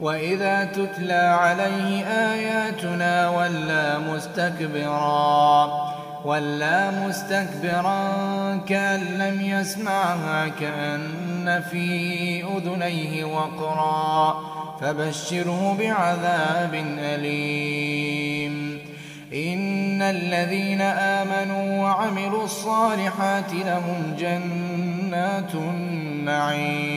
وإذا تتلى عليه آياتنا ولا مستكبرا ولا مستكبرا كأن لم يسمعها كأن في أذنيه وقرا فبشره بعذاب أليم. إن الذين آمنوا وعملوا الصالحات لهم جنات النعيم.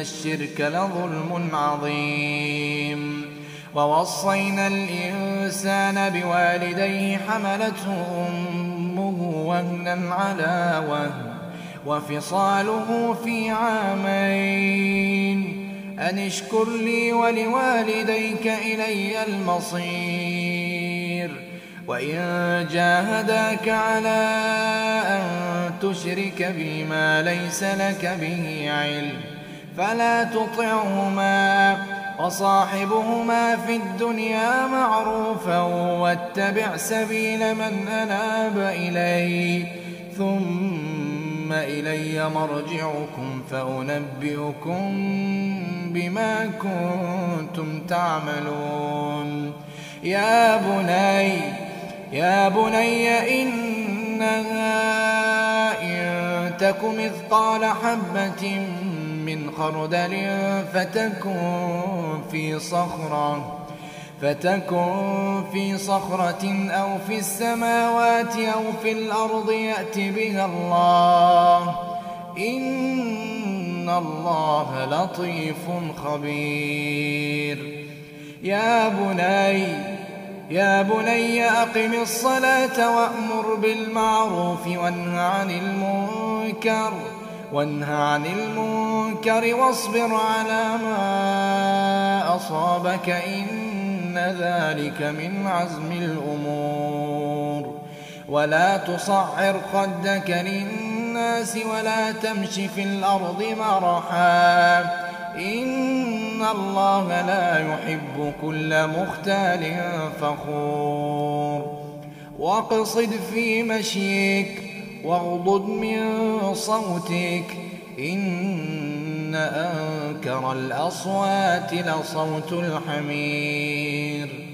الشرك لظلم عظيم ووصينا الإنسان بوالديه حملته أمه وهنا على وهن وفصاله في عامين أن اشكر لي ولوالديك إلي المصير وإن جاهداك على أن تشرك بما ليس لك به علم فلا تطعهما وصاحبهما في الدنيا معروفا واتبع سبيل من أناب إلي ثم إلي مرجعكم فأنبئكم بما كنتم تعملون. يا بني يا بني إنها إن تك مثقال حبة من خردل فتكن في صخرة فتكن في صخرة أو في السماوات أو في الأرض يأت بها الله. إن الله لطيف خبير. يا بني يا بني أقم الصلاة وأمر بالمعروف وانه عن المنكر. وانه عن المنكر واصبر على ما أصابك إن ذلك من عزم الأمور. ولا تصعر خدك للناس ولا تمش في الأرض مرحا. إن الله لا يحب كل مختال فخور. واقصد في مشيك واغضض من صوتك. إن أنكر الأصوات لصوت الحمير.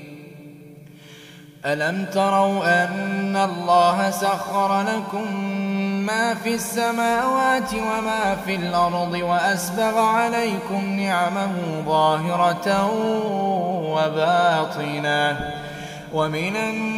ألم تروا أن الله سخر لكم ما في السماوات وما في الأرض وأسبغ عليكم نعمه ظاهرة وباطنة. ومن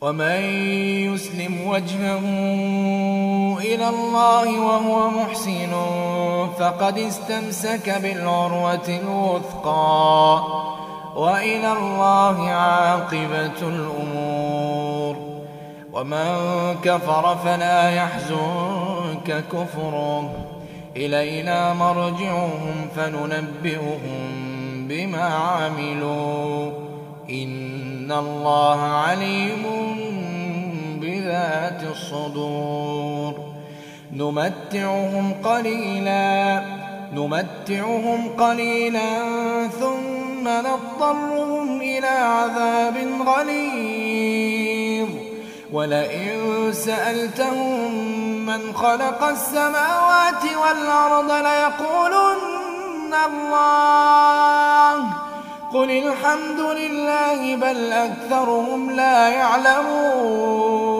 ومن يسلم وجهه إلى الله وهو محسن فقد استمسك بالعروة الوثقى وإلى الله عاقبة الأمور ومن كفر فلا يحزنك كفره إلينا مرجعهم فننبئهم بما عملوا إن الله عليم الصدور. نمتعهم قليلا نمتعهم قليلا ثم نضطرهم إلى عذاب غليظ. ولئن سألتهم من خلق السماوات والأرض ليقولن الله. قل الحمد لله بل أكثرهم لا يعلمون.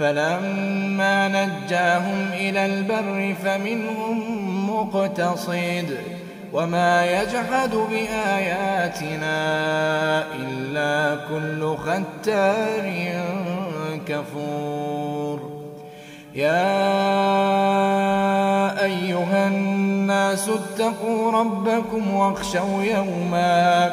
فلما نجاهم إلى البر فمنهم مقتصد وما يجحد بآياتنا إلا كل ختار كفور. يا أيها الناس اتقوا ربكم واخشوا يوماً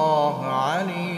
الله عليم.